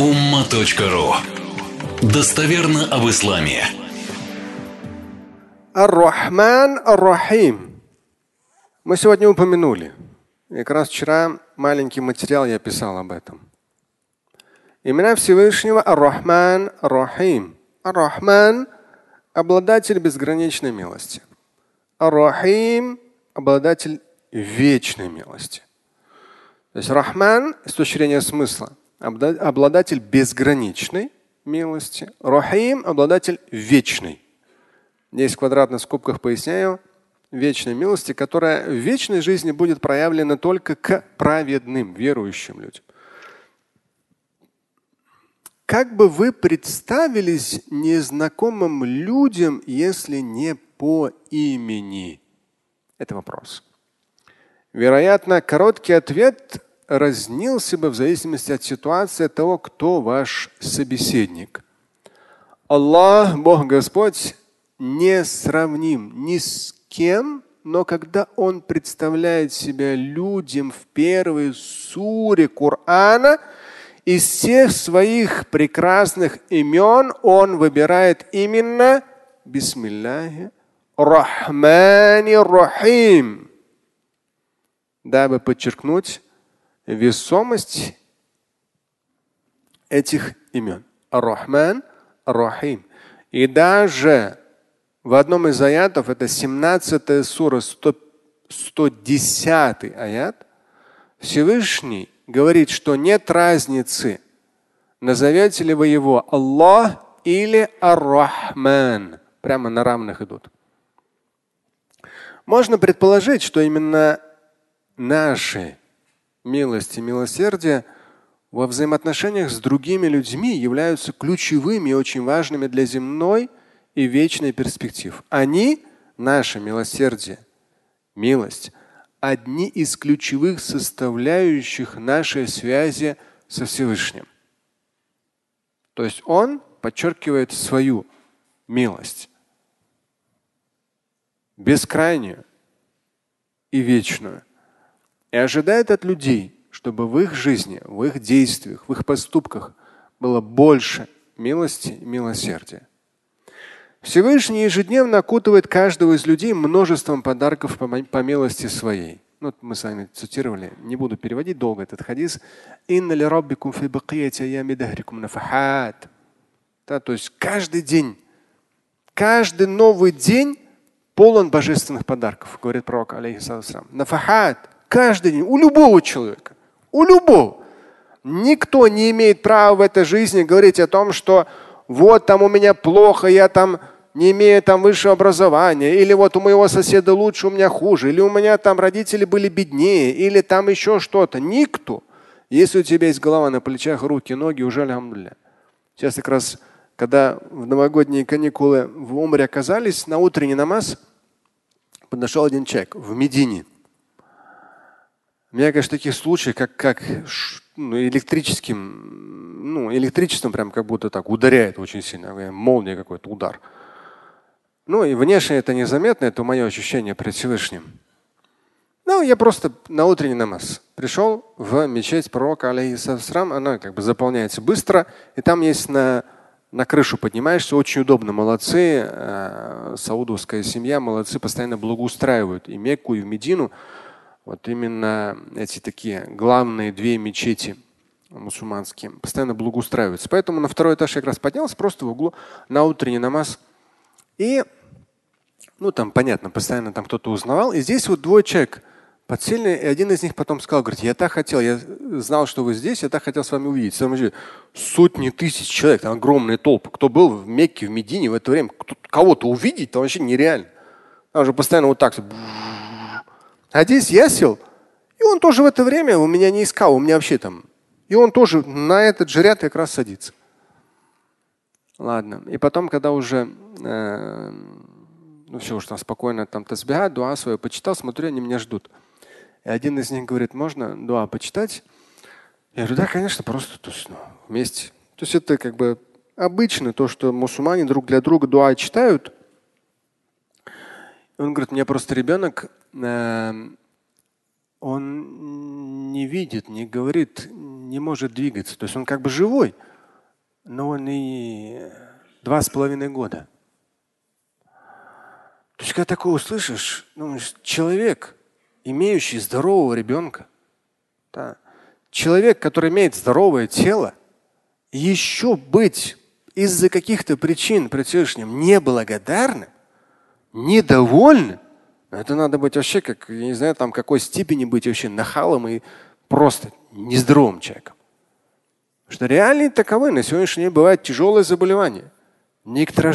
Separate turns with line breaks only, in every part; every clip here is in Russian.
umma.ru Достоверно об исламе.
Ар-Рахман Ар-Рахим. Мы сегодня упомянули. И как раз вчера маленький материал я писал об этом. Имена Всевышнего Ар-Рахман Ар-Рахим. Ар-Рахман – обладатель безграничной милости. Ар-Рахим – обладатель вечной милости. То есть Рахман с точки зрения смысла обладатель безграничной милости. Рахим – обладатель вечной. Здесь в квадратных скобках поясняю вечной милости, которая в вечной жизни будет проявлена только к праведным, верующим людям. Как бы вы представились незнакомым людям, если не по имени? Это вопрос. Вероятно, короткий ответ разнился бы в зависимости от ситуации от того, кто ваш собеседник. Аллах, Бог Господь, не сравним ни с кем, но когда Он представляет себя людям в первой суре Корана, из всех своих прекрасных имен Он выбирает именно Бисмиллахи Рахмани Рахим, дабы подчеркнуть весомость этих имен. Ар-Рахман, Ар-Рахим. И даже в одном из аятов, это 17 сура, 100, 110 аят, Всевышний говорит, что нет разницы, назовете ли вы его Аллах или Ар-Рахман. Прямо на равных идут. Можно предположить, что именно наши милость и милосердие во взаимоотношениях с другими людьми являются ключевыми и очень важными для земной и вечной перспектив. Они, наше милосердие, милость, одни из ключевых составляющих нашей связи со Всевышним. То есть он подчеркивает свою милость, бескрайнюю и вечную и ожидает от людей, чтобы в их жизни, в их действиях, в их поступках было больше милости и милосердия. Всевышний ежедневно окутывает каждого из людей множеством подарков по, милости своей. Ну, мы с вами цитировали, не буду переводить долго этот хадис. Да, то есть каждый день, каждый новый день полон божественных подарков, говорит пророк алейхиссалам. Нафахат. Каждый день. У любого человека. У любого. Никто не имеет права в этой жизни говорить о том, что вот там у меня плохо, я там не имею там высшего образования, или вот у моего соседа лучше, у меня хуже, или у меня там родители были беднее, или там еще что-то. Никто. Если у тебя есть голова на плечах, руки, ноги, уже алхамдулля. Сейчас как раз, когда в новогодние каникулы в Умре оказались, на утренний намаз подошел один человек в Медине. Меня, конечно, таких случаев, как, как ну, электрическим, ну, электричеством прям как будто так ударяет очень сильно. Молния какой-то, удар. Ну и внешне это незаметно, это мое ощущение пред Всевышним. Ну, я просто на утренний намаз пришел в мечеть пророка, алейхиссалам, она как бы заполняется быстро, и там есть на, на крышу поднимаешься, очень удобно, молодцы, э, саудовская семья, молодцы, постоянно благоустраивают и Мекку, и в Медину. Вот именно эти такие главные две мечети мусульманские постоянно благоустраиваются. Поэтому на второй этаж я как раз поднялся просто в углу на утренний намаз. И, ну там понятно, постоянно там кто-то узнавал. И здесь вот двое человек подсели, и один из них потом сказал, говорит, я так хотел, я знал, что вы здесь, я так хотел с вами увидеть. Там же сотни тысяч человек, там огромные толпы. Кто был в Мекке, в Медине в это время, кого-то увидеть, там вообще нереально. Там же постоянно вот так а здесь я сел, и он тоже в это время у меня не искал, у меня вообще там. И он тоже на этот же ряд как раз садится. Ладно. И потом, когда уже э, ну все, уже там спокойно там тасбиха, дуа свою почитал, смотрю, они меня ждут. И один из них говорит, можно дуа почитать? Я говорю, да, конечно, просто то есть, ну, вместе. То есть это как бы обычно то, что мусульмане друг для друга дуа читают. И он говорит, у меня просто ребенок он не видит, не говорит, не может двигаться. То есть он как бы живой, но не два с половиной года. То есть, когда такое услышишь, думаешь, человек, имеющий здорового ребенка, да, человек, который имеет здоровое тело, еще быть из-за каких-то причин при Всевышнем неблагодарным, недовольным, это надо быть вообще, как, я не знаю, там какой степени быть вообще нахалом и просто нездоровым человеком. Потому что реальные таковы. На сегодняшний день бывает тяжелое заболевание. Некоторые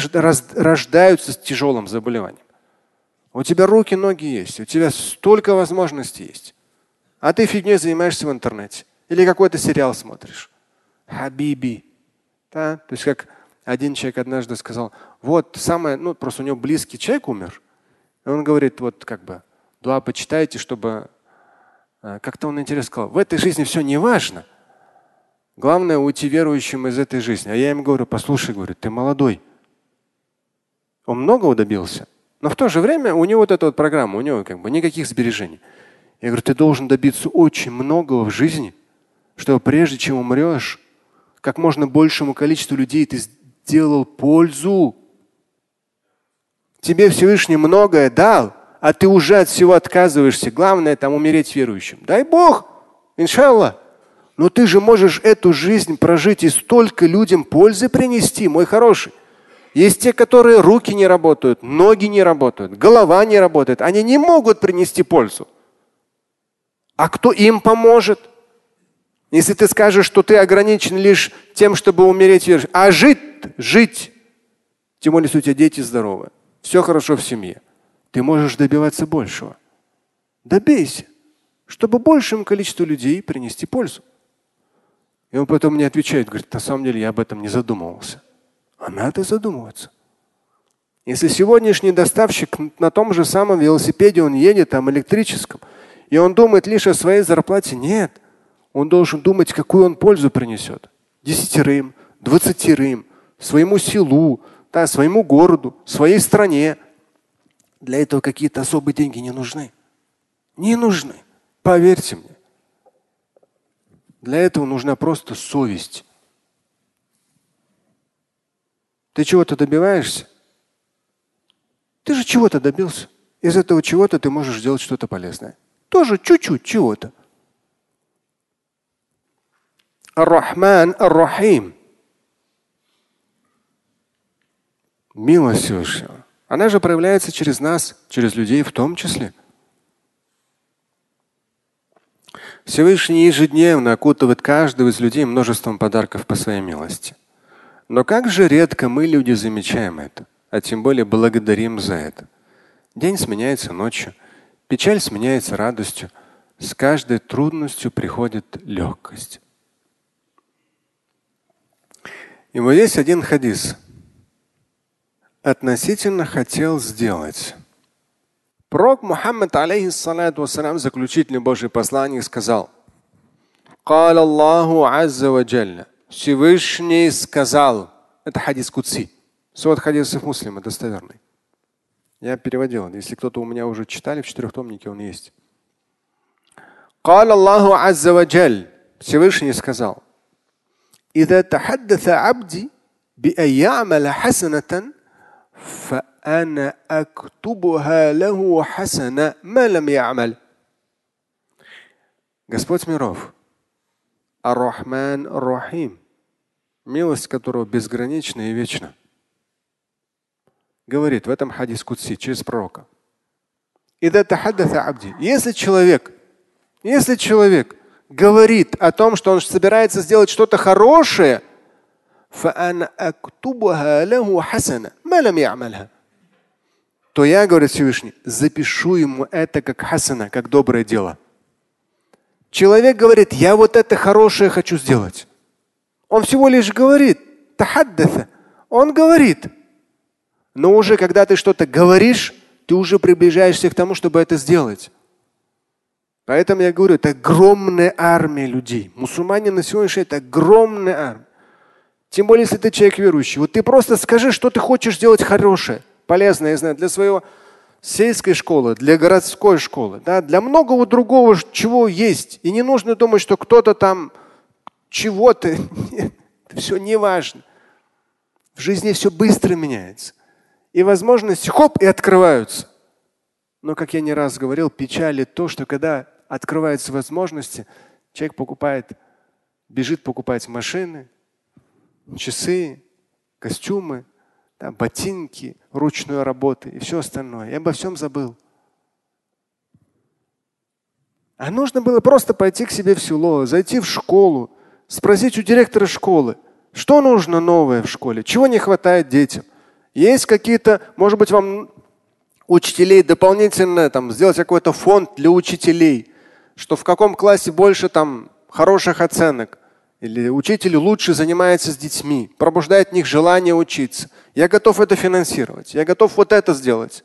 рождаются с тяжелым заболеванием. У тебя руки, ноги есть, у тебя столько возможностей есть. А ты фигней занимаешься в интернете. Или какой-то сериал смотришь. Хабиби. Да? То есть как один человек однажды сказал, вот самое, ну просто у него близкий человек умер. Он говорит, вот как бы, дуа почитайте, чтобы э, как-то он интересно сказал, в этой жизни все не важно. Главное уйти верующим из этой жизни. А я им говорю, послушай, говорю, ты молодой. Он многого добился. Но в то же время у него вот эта вот программа, у него как бы никаких сбережений. Я говорю, ты должен добиться очень многого в жизни, чтобы прежде чем умрешь, как можно большему количеству людей ты сделал пользу. Тебе Всевышний многое дал, а ты уже от всего отказываешься. Главное там умереть верующим. Дай Бог, иншаллах. Но ты же можешь эту жизнь прожить и столько людям пользы принести, мой хороший. Есть те, которые руки не работают, ноги не работают, голова не работает. Они не могут принести пользу. А кто им поможет? Если ты скажешь, что ты ограничен лишь тем, чтобы умереть, а жить, жить, тем более, если у тебя дети здоровы, все хорошо в семье, ты можешь добиваться большего. Добейся, чтобы большему количеству людей принести пользу. И он потом мне отвечает, говорит, на самом деле я об этом не задумывался. А надо задумываться. Если сегодняшний доставщик на том же самом велосипеде он едет, там электрическом, и он думает лишь о своей зарплате, нет. Он должен думать, какую он пользу принесет. Десятерым, двадцатерым, своему селу, да, своему городу, своей стране. Для этого какие-то особые деньги не нужны. Не нужны. Поверьте мне. Для этого нужна просто совесть. Ты чего-то добиваешься? Ты же чего-то добился. Из этого чего-то ты можешь сделать что-то полезное. Тоже чуть-чуть чего-то. Ар-Рахман, Ар-Рахим. Милость Всевышнего. Она же проявляется через нас, через людей в том числе. Всевышний ежедневно окутывает каждого из людей множеством подарков по своей милости. Но как же редко мы, люди, замечаем это, а тем более благодарим за это. День сменяется ночью, печаль сменяется радостью, с каждой трудностью приходит легкость. И вот здесь один хадис Относительно хотел сделать. Пророк Мухаммад, алейхиссалату вассалам, заключительный Божий посланник, сказал, قال الله عز وجل Всевышний сказал, это хадис Куци, свод хадисов муслима, достоверный. Я переводил, если кто-то у меня уже читали в четырехтомнике, он есть. قال الله عز وجل Всевышний сказал, إذا تحدث عبدي بأن يعمل حسنة فأنا أكتبها له حسنة ما لم يعمل. Господь миров, Ар-Рахман Ар-Рахим, милость которого безгранична и вечна. Говорит в этом хадис Кутси через пророка. Если человек, если человек говорит о том, что он собирается сделать что-то хорошее, то я, говорит Всевышний, запишу ему это как хасана, как доброе дело. Человек говорит, я вот это хорошее хочу сделать. Он всего лишь говорит, тахаддата. Он говорит. Но уже когда ты что-то говоришь, ты уже приближаешься к тому, чтобы это сделать. Поэтому я говорю, это огромная армия людей. Мусульмане на сегодняшний день это огромная армия. Тем более, если ты человек верующий. Вот ты просто скажи, что ты хочешь сделать хорошее, полезное, я знаю, для своего сельской школы, для городской школы, да, для многого другого, чего есть. И не нужно думать, что кто-то там чего-то. Все не важно. В жизни все быстро меняется. И возможности хоп, и открываются. Но, как я не раз говорил, печали то, что когда открываются возможности, человек покупает, бежит покупать машины, часы, костюмы, да, ботинки, ручную работу и все остальное. Я обо всем забыл. А нужно было просто пойти к себе в село, зайти в школу, спросить у директора школы, что нужно новое в школе, чего не хватает детям. Есть какие-то, может быть, вам учителей дополнительно там, сделать какой-то фонд для учителей, что в каком классе больше там хороших оценок, или учитель лучше занимается с детьми, пробуждает в них желание учиться. Я готов это финансировать, я готов вот это сделать.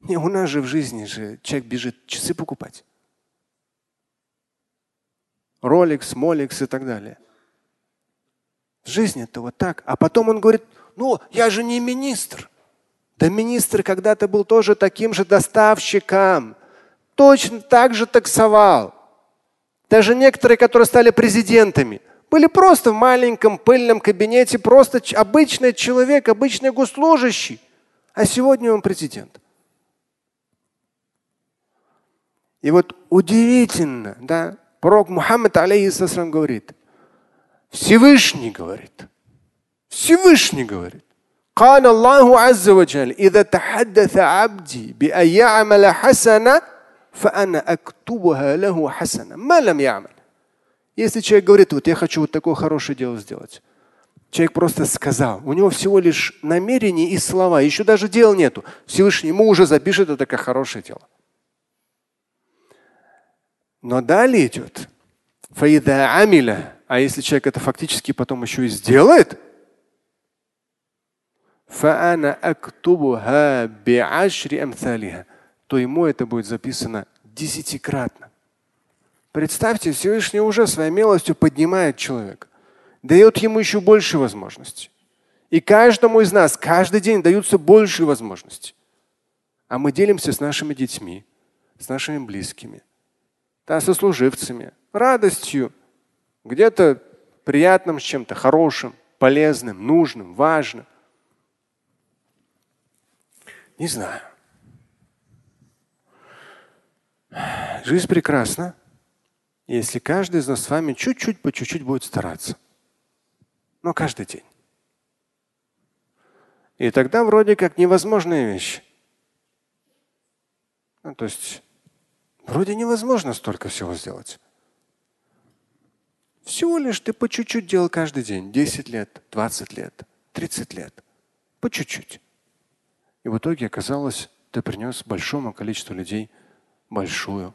Не, у нас же в жизни же человек бежит часы покупать. Rolex, Molex и так далее. В жизни это вот так. А потом он говорит, ну, я же не министр. Да министр когда-то был тоже таким же доставщиком. Точно так же таксовал. Даже некоторые, которые стали президентами, были просто в маленьком пыльном кабинете, просто обычный человек, обычный госслужащий. А сегодня он президент. И вот удивительно, да, пророк Мухаммад, алейхиссалам, говорит, Всевышний говорит, Всевышний говорит, قال الله عز وجل إذا تحدث عبدي بأن يعمل حسنة فأنا أكتبها له حسنة ما لم يعمل. Если человек говорит, вот я хочу вот такое хорошее дело сделать, человек просто сказал, у него всего лишь намерение и слова, еще даже дел нету. Всевышний ему уже запишет это как хорошее дело. Но далее идет. Фаида амиля. А если человек это фактически потом еще и сделает, то ему это будет записано десятикратно. Представьте, Всевышний уже своей милостью поднимает человека, дает ему еще больше возможностей. И каждому из нас каждый день даются больше возможностей. А мы делимся с нашими детьми, с нашими близкими, да, сослуживцами, радостью, где-то приятным с чем-то хорошим, полезным, нужным, важным. Не знаю. Жизнь прекрасна, если каждый из нас с вами чуть-чуть по чуть-чуть будет стараться. Но каждый день. И тогда вроде как невозможная вещь. Ну, то есть Вроде невозможно столько всего сделать. Всего лишь ты по чуть-чуть делал каждый день. 10 лет, 20 лет, 30 лет. По чуть-чуть. И в итоге оказалось, ты принес большому количеству людей большую